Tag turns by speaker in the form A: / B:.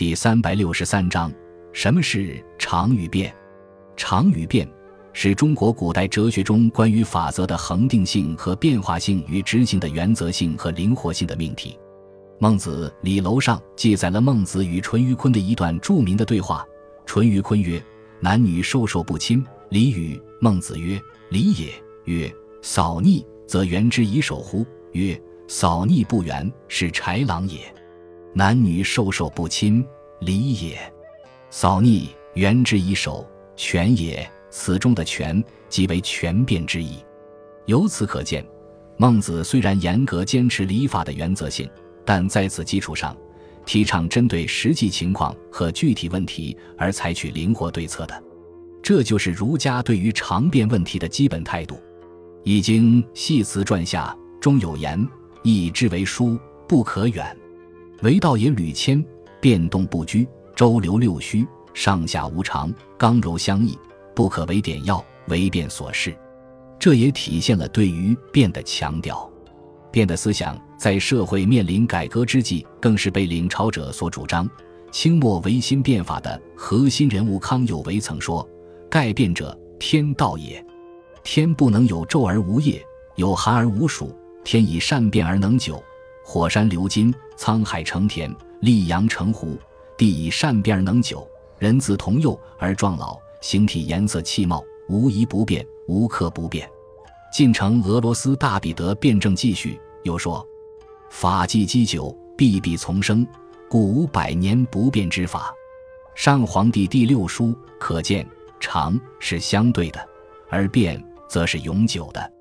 A: 第三百六十三章：什么是常与变？常与变是中国古代哲学中关于法则的恒定性和变化性与执行的原则性和灵活性的命题。孟子《李楼上》记载了孟子与淳于髡的一段著名的对话。淳于髡曰：“男女授受不亲，礼与？”孟子曰：“礼也。”曰：“扫逆，则原之以守乎？”曰：“扫逆不原，是豺狼也。”男女授受不亲，礼也；扫逆，原之以守，权也。此中的权，即为权变之意。由此可见，孟子虽然严格坚持礼法的原则性。但在此基础上，提倡针对实际情况和具体问题而采取灵活对策的，这就是儒家对于常变问题的基本态度。《易经·系辞传下》中有言：“易之为书，不可远；为道也屡迁，变动不居，周流六虚，上下无常，刚柔相异，不可为典要，为变所适。”这也体现了对于变的强调。变的思想在社会面临改革之际，更是被领朝者所主张。清末维新变法的核心人物康有为曾说：“盖变者，天道也。天不能有昼而无夜，有寒而无暑。天以善变而能久，火山流金，沧海成田，溧阳成湖；地以善变而能久，人自同幼而壮老，形体颜色气貌，无一不变，无刻不变。”晋城俄罗斯大彼得辩证记叙又说：“法纪积久，必必从生，故无百年不变之法。”上皇帝第六书可见，常是相对的，而变则是永久的。